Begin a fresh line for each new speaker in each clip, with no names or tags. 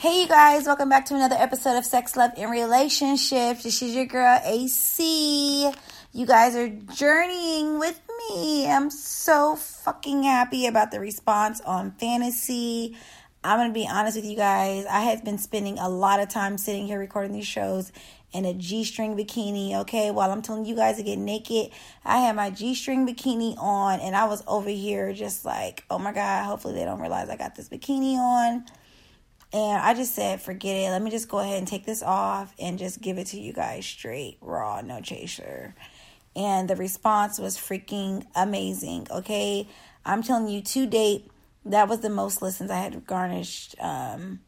Hey, you guys, welcome back to another episode of Sex, Love, and Relationships. This is your girl, AC. You guys are journeying with me. I'm so fucking happy about the response on fantasy. I'm going to be honest with you guys. I have been spending a lot of time sitting here recording these shows in a G string bikini, okay? While I'm telling you guys to get naked, I had my G string bikini on and I was over here just like, oh my God, hopefully they don't realize I got this bikini on and I just said, forget it. Let me just go ahead and take this off and just give it to you guys straight, raw, no chaser. And the response was freaking amazing. Okay. I'm telling you, to date, that was the most listens I had garnished um,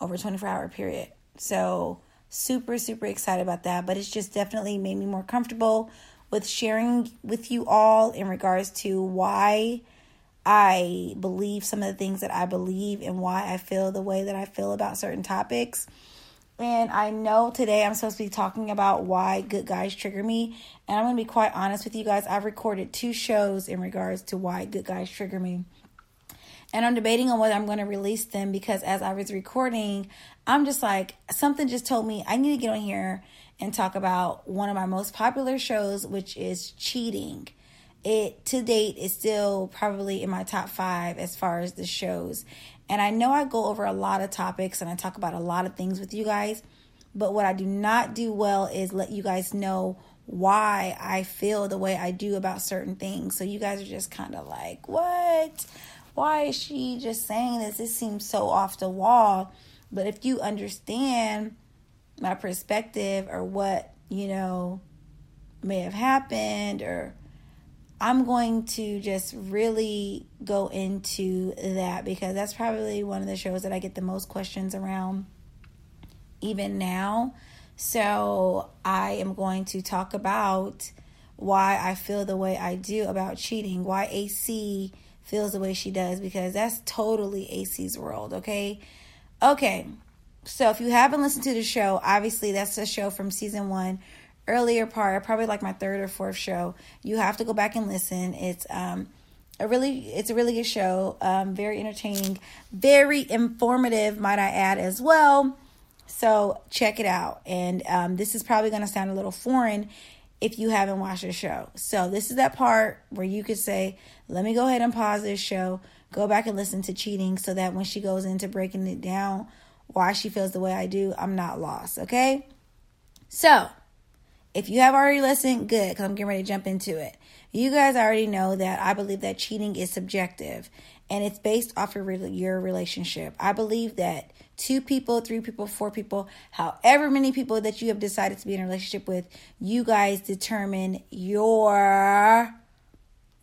over 24 hour period. So, super, super excited about that. But it's just definitely made me more comfortable with sharing with you all in regards to why I believe some of the things that I believe and why I feel the way that I feel about certain topics. And I know today I'm supposed to be talking about why good guys trigger me. And I'm going to be quite honest with you guys. I've recorded two shows in regards to why good guys trigger me. And I'm debating on whether I'm going to release them because as I was recording, I'm just like, something just told me I need to get on here and talk about one of my most popular shows, which is cheating it to date is still probably in my top five as far as the shows. And I know I go over a lot of topics and I talk about a lot of things with you guys, but what I do not do well is let you guys know why I feel the way I do about certain things. So you guys are just kind of like, what? Why is she just saying this? This seems so off the wall. But if you understand my perspective or what, you know, may have happened or I'm going to just really go into that because that's probably one of the shows that I get the most questions around even now. So I am going to talk about why I feel the way I do about cheating, why AC feels the way she does, because that's totally AC's world, okay? Okay, so if you haven't listened to the show, obviously that's a show from season one earlier part, probably like my third or fourth show. You have to go back and listen. It's um a really it's a really good show. Um very entertaining, very informative, might I add as well. So check it out. And um this is probably gonna sound a little foreign if you haven't watched the show. So this is that part where you could say, let me go ahead and pause this show, go back and listen to cheating so that when she goes into breaking it down why she feels the way I do, I'm not lost, okay? So, if you have already listened, good, because I'm getting ready to jump into it. You guys already know that I believe that cheating is subjective and it's based off of your relationship. I believe that two people, three people, four people, however many people that you have decided to be in a relationship with, you guys determine your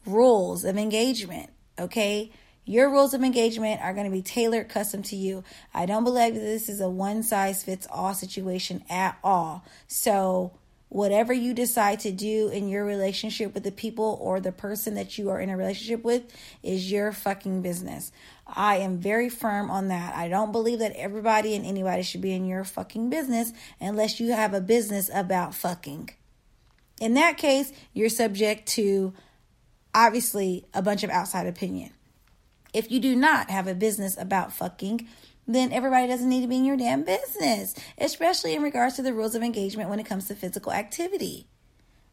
rules of engagement, okay? Your rules of engagement are going to be tailored custom to you. I don't believe this is a one size fits all situation at all. So, whatever you decide to do in your relationship with the people or the person that you are in a relationship with is your fucking business. I am very firm on that. I don't believe that everybody and anybody should be in your fucking business unless you have a business about fucking. In that case, you're subject to obviously a bunch of outside opinion. If you do not have a business about fucking, then everybody doesn't need to be in your damn business, especially in regards to the rules of engagement when it comes to physical activity.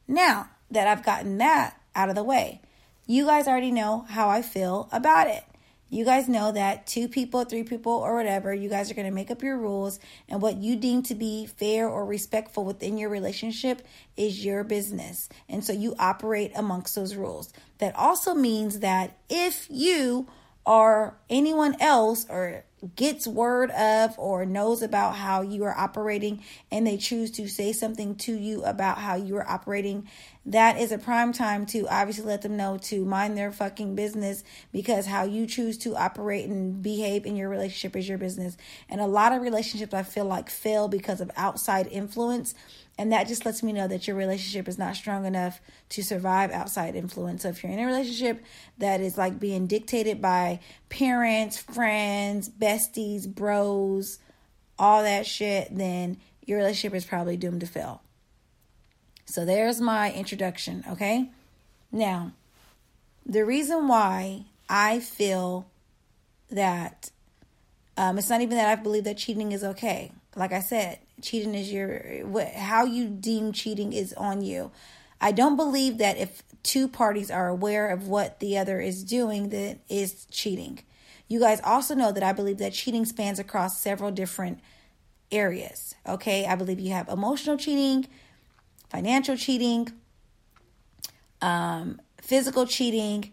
Now that I've gotten that out of the way, you guys already know how I feel about it. You guys know that two people, three people, or whatever, you guys are going to make up your rules, and what you deem to be fair or respectful within your relationship is your business. And so you operate amongst those rules. That also means that if you or anyone else or gets word of or knows about how you are operating and they choose to say something to you about how you are operating, that is a prime time to obviously let them know to mind their fucking business because how you choose to operate and behave in your relationship is your business. And a lot of relationships I feel like fail because of outside influence and that just lets me know that your relationship is not strong enough to survive outside influence. So if you're in a relationship that is like being dictated by parents, friends, besties, bros, all that shit, then your relationship is probably doomed to fail. So there's my introduction, okay? Now, the reason why I feel that Um, it's not even that I believe that cheating is okay. Like I said, cheating is your what, how you deem cheating is on you. I don't believe that if two parties are aware of what the other is doing, that is cheating. You guys also know that I believe that cheating spans across several different areas. Okay, I believe you have emotional cheating, financial cheating, um, physical cheating,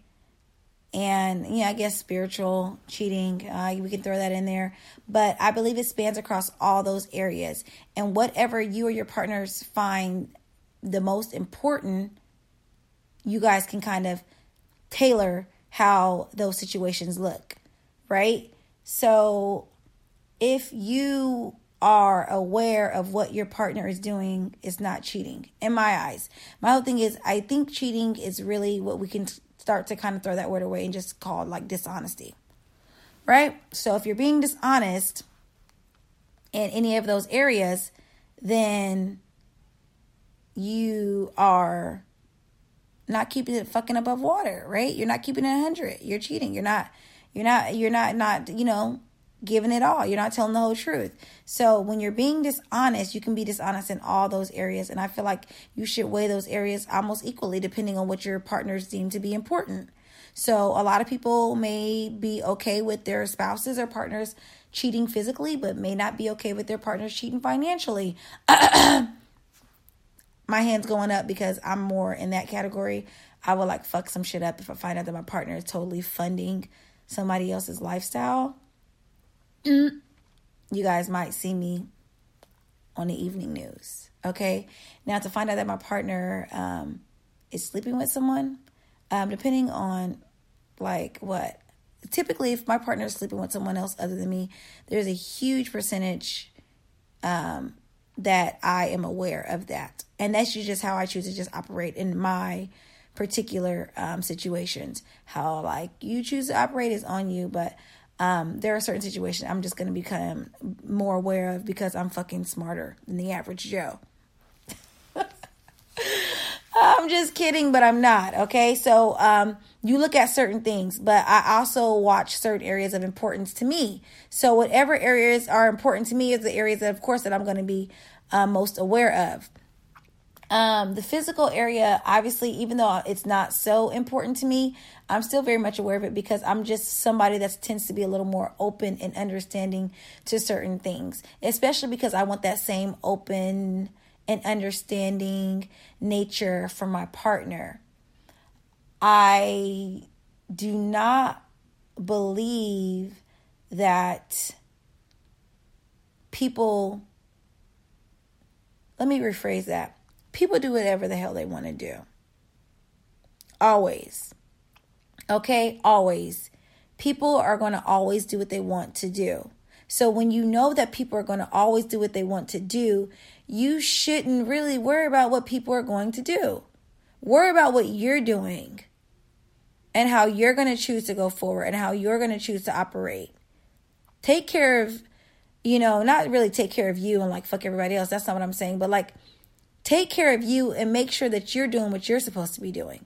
and yeah, I guess spiritual cheating. Uh, we can throw that in there, but I believe it spans across all those areas. And whatever you or your partners find the most important, you guys can kind of tailor how those situations look, right? So if you are aware of what your partner is doing, it's not cheating in my eyes. My whole thing is, I think cheating is really what we can start to kind of throw that word away and just call like dishonesty. Right? So if you're being dishonest in any of those areas, then you are not keeping it fucking above water, right? You're not keeping it 100. You're cheating. You're not you're not you're not not, you know, giving it all. You're not telling the whole truth. So when you're being dishonest, you can be dishonest in all those areas. And I feel like you should weigh those areas almost equally depending on what your partners deem to be important. So a lot of people may be okay with their spouses or partners cheating physically, but may not be okay with their partners cheating financially. my hands going up because I'm more in that category. I would like fuck some shit up if I find out that my partner is totally funding somebody else's lifestyle you guys might see me on the evening news. Okay. Now, to find out that my partner um, is sleeping with someone, um, depending on like what, typically, if my partner is sleeping with someone else other than me, there's a huge percentage um, that I am aware of that. And that's just how I choose to just operate in my particular um, situations. How like you choose to operate is on you, but um, there are certain situations I'm just going to become more aware of because I'm fucking smarter than the average Joe. I'm just kidding, but I'm not. Okay. So, um, you look at certain things, but I also watch certain areas of importance to me. So, whatever areas are important to me is the areas that, of course, that I'm going to be uh, most aware of. Um, the physical area, obviously, even though it's not so important to me, I'm still very much aware of it because I'm just somebody that tends to be a little more open and understanding to certain things, especially because I want that same open and understanding nature for my partner. I do not believe that people, let me rephrase that people do whatever the hell they want to do. Always. Okay? Always. People are going to always do what they want to do. So when you know that people are going to always do what they want to do, you shouldn't really worry about what people are going to do. Worry about what you're doing and how you're going to choose to go forward and how you're going to choose to operate. Take care of, you know, not really take care of you and like fuck everybody else. That's not what I'm saying, but like Take care of you and make sure that you're doing what you're supposed to be doing.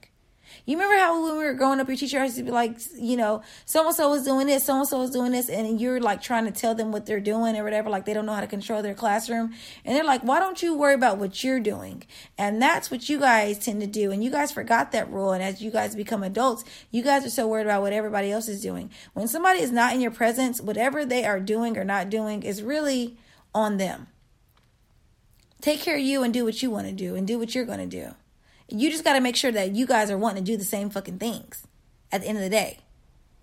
You remember how when we were growing up, your teacher used to be like, you know, so and so was doing this, so and so was doing this, and you're like trying to tell them what they're doing or whatever, like they don't know how to control their classroom. And they're like, why don't you worry about what you're doing? And that's what you guys tend to do. And you guys forgot that rule. And as you guys become adults, you guys are so worried about what everybody else is doing. When somebody is not in your presence, whatever they are doing or not doing is really on them. Take care of you and do what you want to do and do what you're going to do. You just got to make sure that you guys are wanting to do the same fucking things at the end of the day.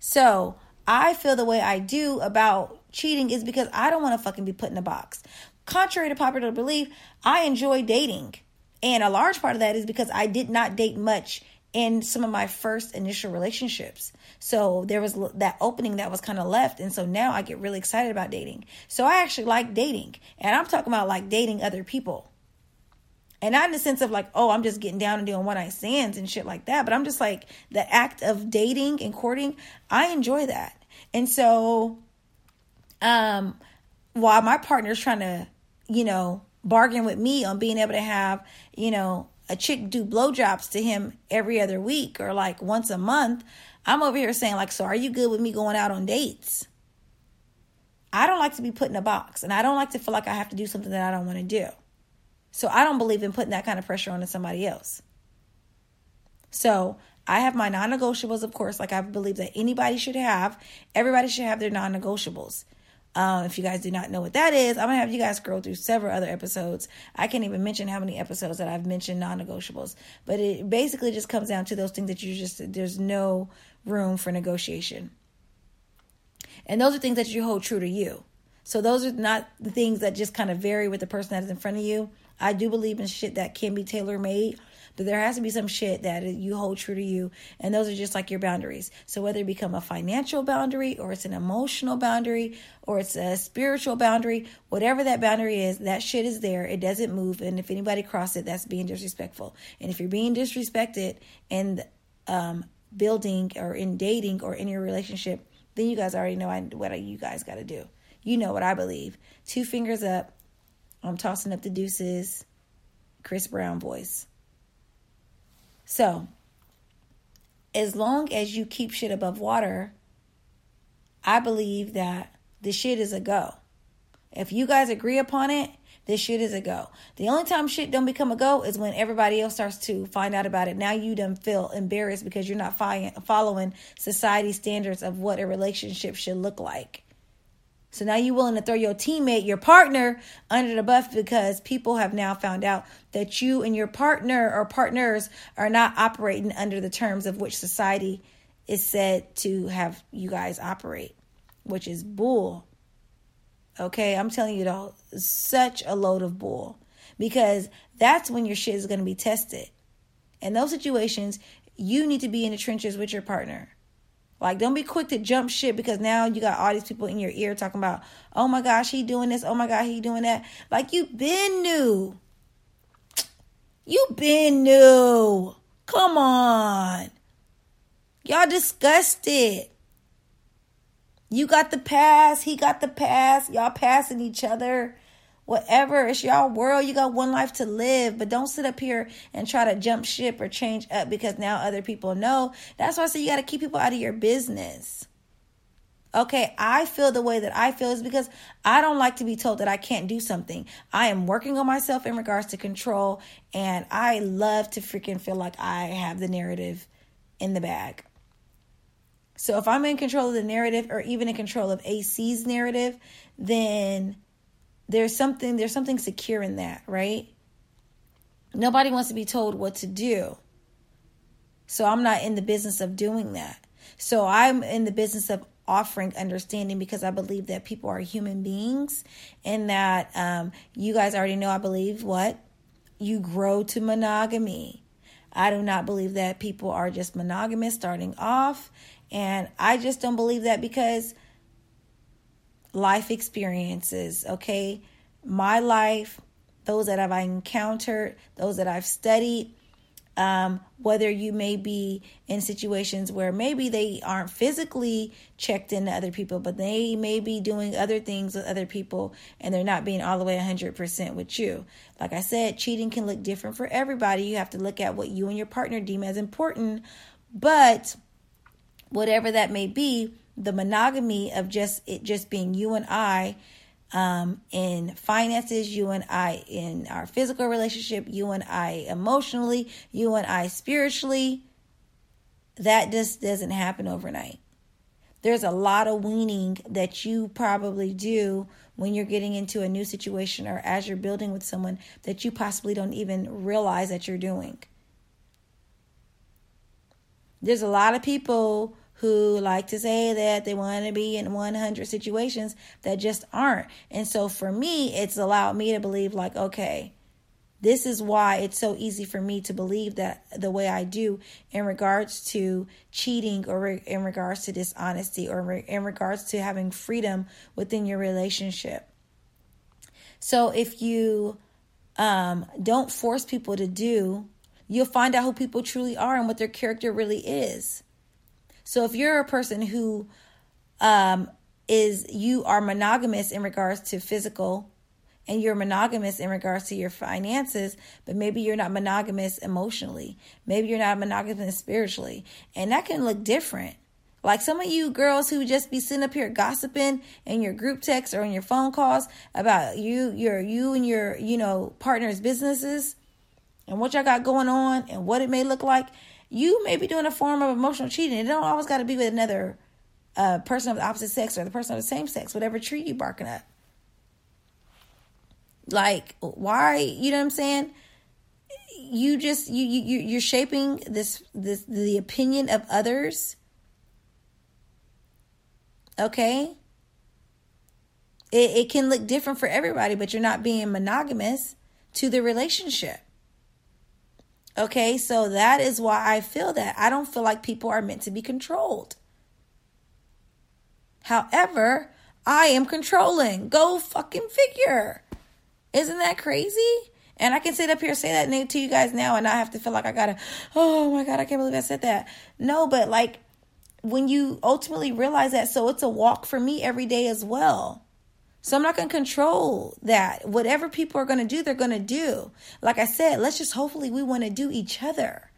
So I feel the way I do about cheating is because I don't want to fucking be put in a box. Contrary to popular belief, I enjoy dating. And a large part of that is because I did not date much in some of my first initial relationships. So there was that opening that was kind of left. And so now I get really excited about dating. So I actually like dating. And I'm talking about like dating other people. And not in the sense of like, oh, I'm just getting down and doing one night stands and shit like that. But I'm just like the act of dating and courting, I enjoy that. And so um while my partner's trying to, you know, bargain with me on being able to have, you know, a chick do blowjobs to him every other week or like once a month, I'm over here saying, like, so are you good with me going out on dates? I don't like to be put in a box and I don't like to feel like I have to do something that I don't want to do. So I don't believe in putting that kind of pressure on somebody else. So I have my non negotiables, of course, like I believe that anybody should have. Everybody should have their non negotiables. Um, if you guys do not know what that is, I'm gonna have you guys scroll through several other episodes. I can't even mention how many episodes that I've mentioned non-negotiables, but it basically just comes down to those things that you just there's no room for negotiation, and those are things that you hold true to you. So those are not the things that just kind of vary with the person that is in front of you. I do believe in shit that can be tailor made, but there has to be some shit that you hold true to you. And those are just like your boundaries. So whether it become a financial boundary or it's an emotional boundary or it's a spiritual boundary, whatever that boundary is, that shit is there. It doesn't move. And if anybody crosses it, that's being disrespectful. And if you're being disrespected in um, building or in dating or in your relationship, then you guys already know what you guys got to do. You know what I believe. Two fingers up. I'm tossing up the deuces. Chris Brown voice. So, as long as you keep shit above water, I believe that the shit is a go. If you guys agree upon it, this shit is a go. The only time shit don't become a go is when everybody else starts to find out about it. Now you don't feel embarrassed because you're not following society standards of what a relationship should look like. So now you're willing to throw your teammate, your partner, under the bus because people have now found out that you and your partner or partners are not operating under the terms of which society is said to have you guys operate, which is bull. Okay, I'm telling you though, such a load of bull because that's when your shit is going to be tested. In those situations, you need to be in the trenches with your partner. Like, don't be quick to jump shit because now you got all these people in your ear talking about, oh my gosh, he doing this. Oh my God, he doing that. Like, you been new. You been new. Come on. Y'all disgusted. You got the pass. He got the pass. Y'all passing each other whatever. It's y'all world. You got one life to live, but don't sit up here and try to jump ship or change up because now other people know. That's why I say you got to keep people out of your business. Okay, I feel the way that I feel is because I don't like to be told that I can't do something. I am working on myself in regards to control, and I love to freaking feel like I have the narrative in the bag. So if I'm in control of the narrative or even in control of AC's narrative, then there's something there's something secure in that, right? Nobody wants to be told what to do. So I'm not in the business of doing that. So I'm in the business of offering understanding because I believe that people are human beings and that um, you guys already know, I believe, what? You grow to monogamy. I do not believe that people are just monogamous starting off. And I just don't believe that because life experiences, okay? My life, those that I've encountered, those that I've studied, um, whether you may be in situations where maybe they aren't physically checked into other people, but they may be doing other things with other people and they're not being all the way 100% with you. Like I said, cheating can look different for everybody. You have to look at what you and your partner deem as important, but whatever that may be, the monogamy of just it just being you and I um, in finances, you and I in our physical relationship, you and I emotionally, you and I spiritually, that just doesn't happen overnight. There's a lot of weaning that you probably do when you're getting into a new situation or as you're building with someone that you possibly don't even realize that you're doing. There's a lot of people who like to say that they want to be in 100 situations that just aren't. And so for me, it's allowed me to believe, like, okay, this is why it's so easy for me to believe that the way I do in regards to cheating or in regards to dishonesty or in regards to having freedom within your relationship. So if you um, don't force people to do, you'll find out who people truly are and what their character really is. So if you're a person who um, is you are monogamous in regards to physical and you're monogamous in regards to your finances, but maybe you're not monogamous emotionally. Maybe you're not monogamous spiritually. And that can look different. Like some of you girls who just be sitting up here gossiping in your group texts or in your phone calls about you, your you and your, you know, partner's businesses and what y'all got going on and what it may look like. You may be doing a form of emotional cheating. It don't always got to be with another uh, person of the opposite sex or the person of the same sex, whatever tree you barking up. Like, why? You know what I'm saying? You just you you you're shaping this this the opinion of others. Okay. It it can look different for everybody, but you're not being monogamous to the relationship. Okay, so that is why I feel that. I don't feel like people are meant to be controlled. However, I am controlling. Go fucking figure. Isn't that crazy? And I can sit up here say that name to you guys now and not have to feel like I gotta, oh my God, I can't believe I said that. No, but like when you ultimately realize that, so it's a walk for me every day as well. So I'm not going to control that. Whatever people are going to do, they're going to do. Like I said, let's just hopefully we want to do each other.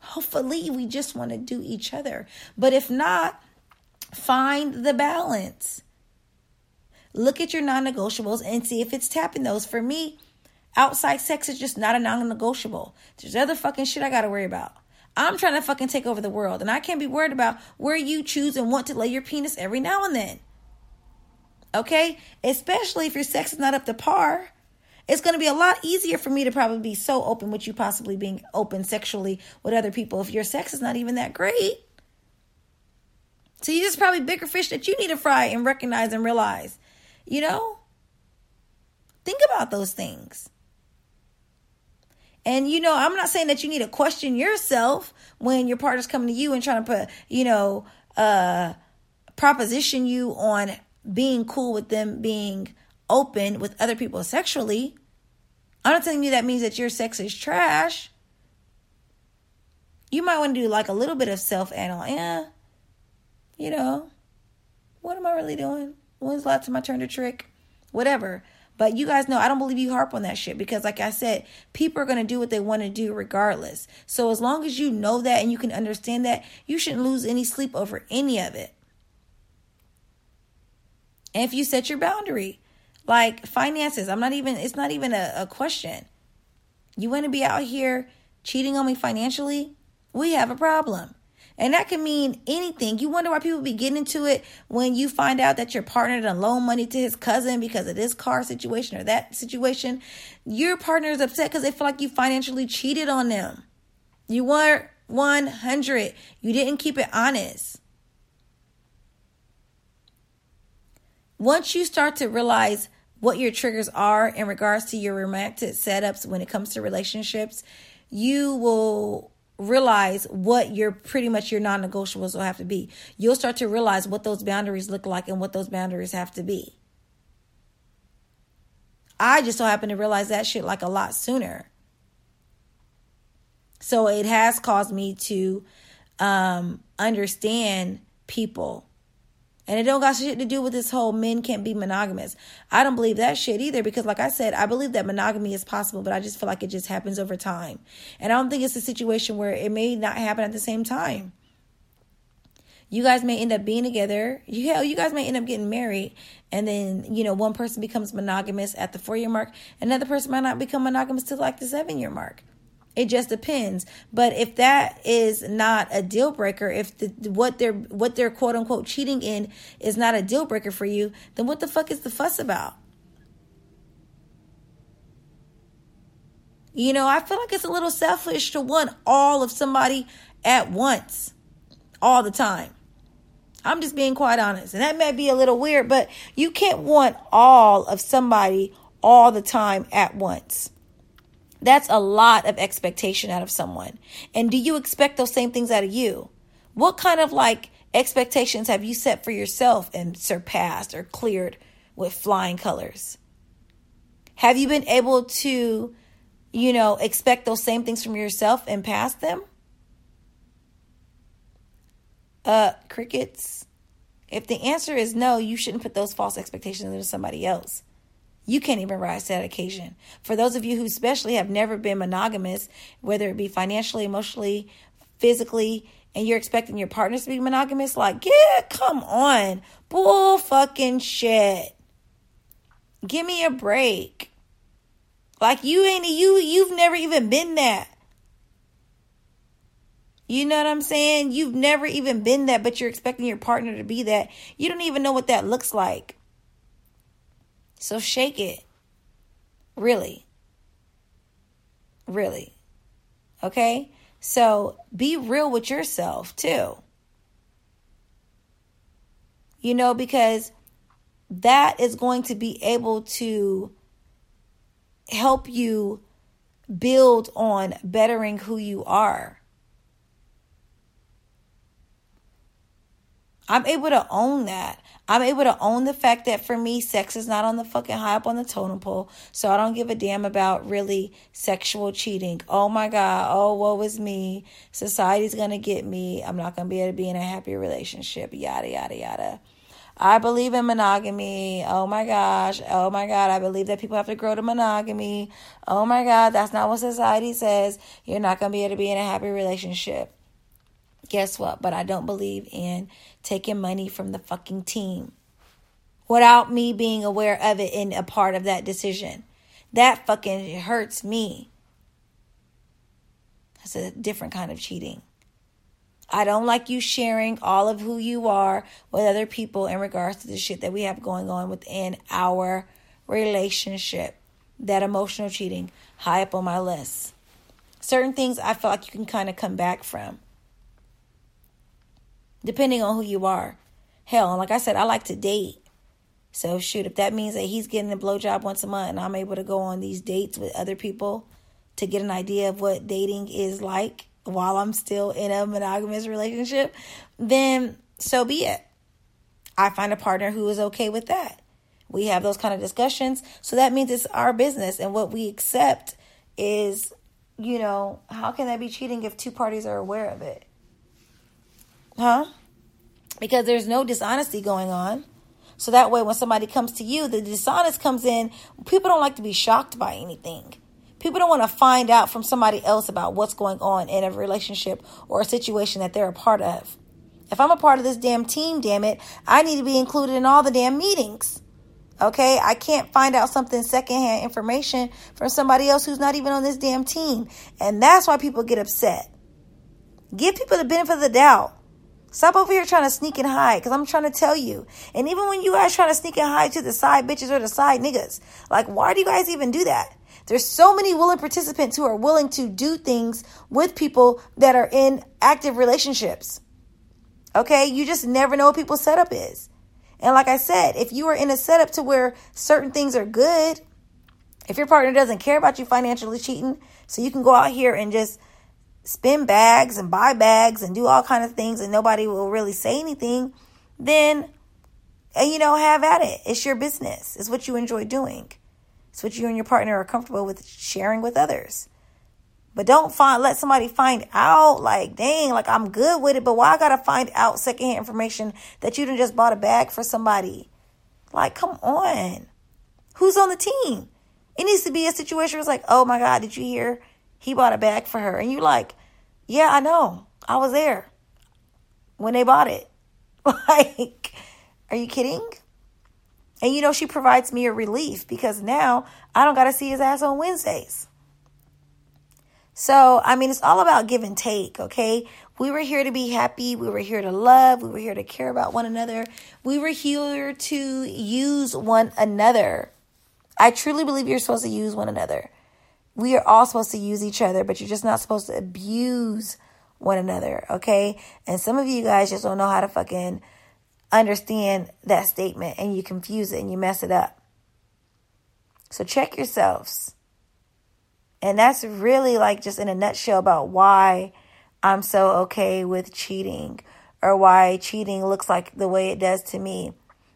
Hopefully we just want to do each other. But if not, find the balance. Look at your non negotiables and see if it's tapping those. For me, outside sex is just not a non negotiable. There's other fucking shit I got to worry about. I'm trying to fucking take over the world, and I can't be worried about where you choose and want to lay your penis every now and then. Okay? Especially if your sex is not up to par. It's going to be a lot easier for me to probably be so open with you possibly being open sexually with other people if your sex is not even that great. So you just probably bigger fish that you need to fry and recognize and realize. You know? Think about those things. And you know, I'm not saying that you need to question yourself when your partner's coming to you and trying to put, you know, uh proposition you on being cool with them being open with other people sexually. I'm not telling you that means that your sex is trash. You might want to do like a little bit of self analysis. Yeah, you know, what am I really doing? When's the last time I turned a trick? Whatever. But you guys know I don't believe you harp on that shit because, like I said, people are going to do what they want to do regardless. So, as long as you know that and you can understand that, you shouldn't lose any sleep over any of it. And if you set your boundary, like finances, I'm not even, it's not even a, a question. You want to be out here cheating on me financially? We have a problem. And that can mean anything. You wonder why people be getting into it when you find out that your partner done loan money to his cousin because of this car situation or that situation. Your partner is upset because they feel like you financially cheated on them. You weren't 100. You didn't keep it honest. Once you start to realize what your triggers are in regards to your romantic setups when it comes to relationships, you will realize what your pretty much your non-negotiables will have to be. You'll start to realize what those boundaries look like and what those boundaries have to be. I just so happen to realize that shit like a lot sooner. So it has caused me to um, understand people and it don't got shit to do with this whole men can't be monogamous. I don't believe that shit either because, like I said, I believe that monogamy is possible, but I just feel like it just happens over time. And I don't think it's a situation where it may not happen at the same time. You guys may end up being together. You hell, you guys may end up getting married, and then you know one person becomes monogamous at the four year mark, another person might not become monogamous till like the seven year mark. It just depends. But if that is not a deal breaker, if the what they're what they're quote unquote cheating in is not a deal breaker for you, then what the fuck is the fuss about? You know, I feel like it's a little selfish to want all of somebody at once, all the time. I'm just being quite honest. And that may be a little weird, but you can't want all of somebody all the time at once. That's a lot of expectation out of someone. And do you expect those same things out of you? What kind of like expectations have you set for yourself and surpassed or cleared with flying colors? Have you been able to, you know, expect those same things from yourself and pass them? Uh, crickets. If the answer is no, you shouldn't put those false expectations into somebody else. You can't even rise to that occasion. For those of you who especially have never been monogamous, whether it be financially, emotionally, physically, and you're expecting your partners to be monogamous, like, yeah, come on. Bull fucking shit. Give me a break. Like you ain't you you've never even been that. You know what I'm saying? You've never even been that, but you're expecting your partner to be that. You don't even know what that looks like. So shake it. Really. Really. Okay? So be real with yourself too. You know, because that is going to be able to help you build on bettering who you are. I'm able to own that. I'm able to own the fact that for me, sex is not on the fucking high up on the totem pole. So I don't give a damn about really sexual cheating. Oh my God. Oh, woe is me. Society's going to get me. I'm not going to be able to be in a happy relationship. Yada, yada, yada. I believe in monogamy. Oh my gosh. Oh my God. I believe that people have to grow to monogamy. Oh my God. That's not what society says. You're not going to be able to be in a happy relationship. Guess what? But I don't believe in taking money from the fucking team without me being aware of it and a part of that decision. That fucking hurts me. That's a different kind of cheating. I don't like you sharing all of who you are with other people in regards to the shit that we have going on within our relationship. That emotional cheating, high up on my list. Certain things I feel like you can kind of come back from depending on who you are. Hell, like I said, I like to date. So shoot, if that means that he's getting a blowjob once a month and I'm able to go on these dates with other people to get an idea of what dating is like while I'm still in a monogamous relationship, then so be it. I find a partner who is okay with that. We have those kind of discussions. So that means it's our business. And what we accept is, you know, how can that be cheating if two parties are aware of it? Huh? Because there's no dishonesty going on. So that way, when somebody comes to you, the dishonest comes in. People don't like to be shocked by anything. People don't want to find out from somebody else about what's going on in a relationship or a situation that they're a part of. If I'm a part of this damn team, damn it, I need to be included in all the damn meetings. Okay, I can't find out something secondhand information from somebody else who's not even on this damn team. And that's why people get upset. Give people the benefit of the doubt. Stop over here trying to sneak and hide because I'm trying to tell you. And even when you guys trying to sneak and hide to the side bitches or the side niggas, like, why do you guys even do that? There's so many willing participants who are willing to do things with people that are in active relationships. Okay? You just never know what people's setup is. And like I said, if you are in a setup to where certain things are good, if your partner doesn't care about you financially cheating, so you can go out here and just spin bags and buy bags and do all kind of things and nobody will really say anything, then you know, have at it. It's your business. It's what you enjoy doing. It's what you and your partner are comfortable with sharing with others. But don't find let somebody find out like, dang, like I'm good with it, but why I gotta find out secondhand information that you done just bought a bag for somebody? Like, come on. Who's on the team? It needs to be a situation where it's like, oh my God, did you hear? He bought a bag for her. And you like, yeah, I know. I was there when they bought it. like, are you kidding? And you know, she provides me a relief because now I don't got to see his ass on Wednesdays. So, I mean, it's all about give and take, okay? We were here to be happy. We were here to love. We were here to care about one another. We were here to use one another. I truly believe you're supposed to use one another we are all supposed to use each other, but you're just not supposed to abuse one another, okay? And some of you guys just don't know how to fucking understand that statement and you confuse it and you mess it up. So check yourselves. And that's really like just in a nutshell about why I'm so okay with cheating or why cheating looks like the way it does to me.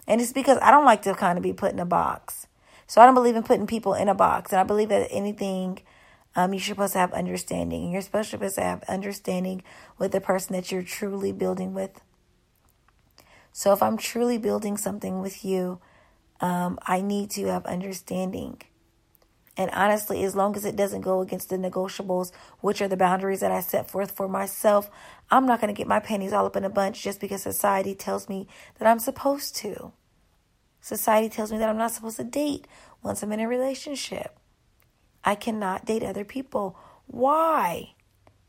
And it's because I don't like to kind of be put in a box. So I don't believe in putting people in a box. And I believe that anything, um, you're supposed to have understanding. And you're supposed to have understanding with the person that you're truly building with. So if I'm truly building something with you, um, I need to have understanding. And honestly, as long as it doesn't go against the negotiables, which are the boundaries that I set forth for myself, I'm not going to get my panties all up in a bunch just because society tells me that I'm supposed to. Society tells me that I'm not supposed to date once I'm in a relationship. I cannot date other people. Why?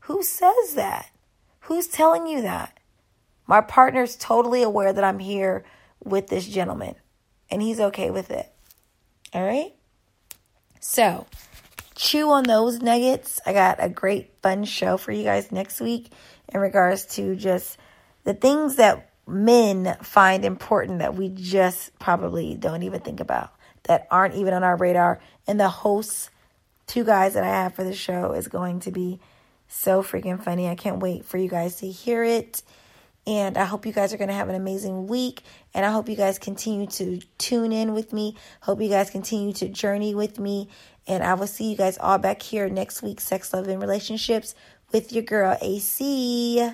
Who says that? Who's telling you that? My partner's totally aware that I'm here with this gentleman, and he's okay with it. All right? So, chew on those nuggets. I got a great fun show for you guys next week in regards to just the things that men find important that we just probably don't even think about, that aren't even on our radar. And the hosts, two guys that I have for the show, is going to be so freaking funny. I can't wait for you guys to hear it. And I hope you guys are going to have an amazing week. And I hope you guys continue to tune in with me. Hope you guys continue to journey with me. And I will see you guys all back here next week, Sex, Love, and Relationships with your girl, AC.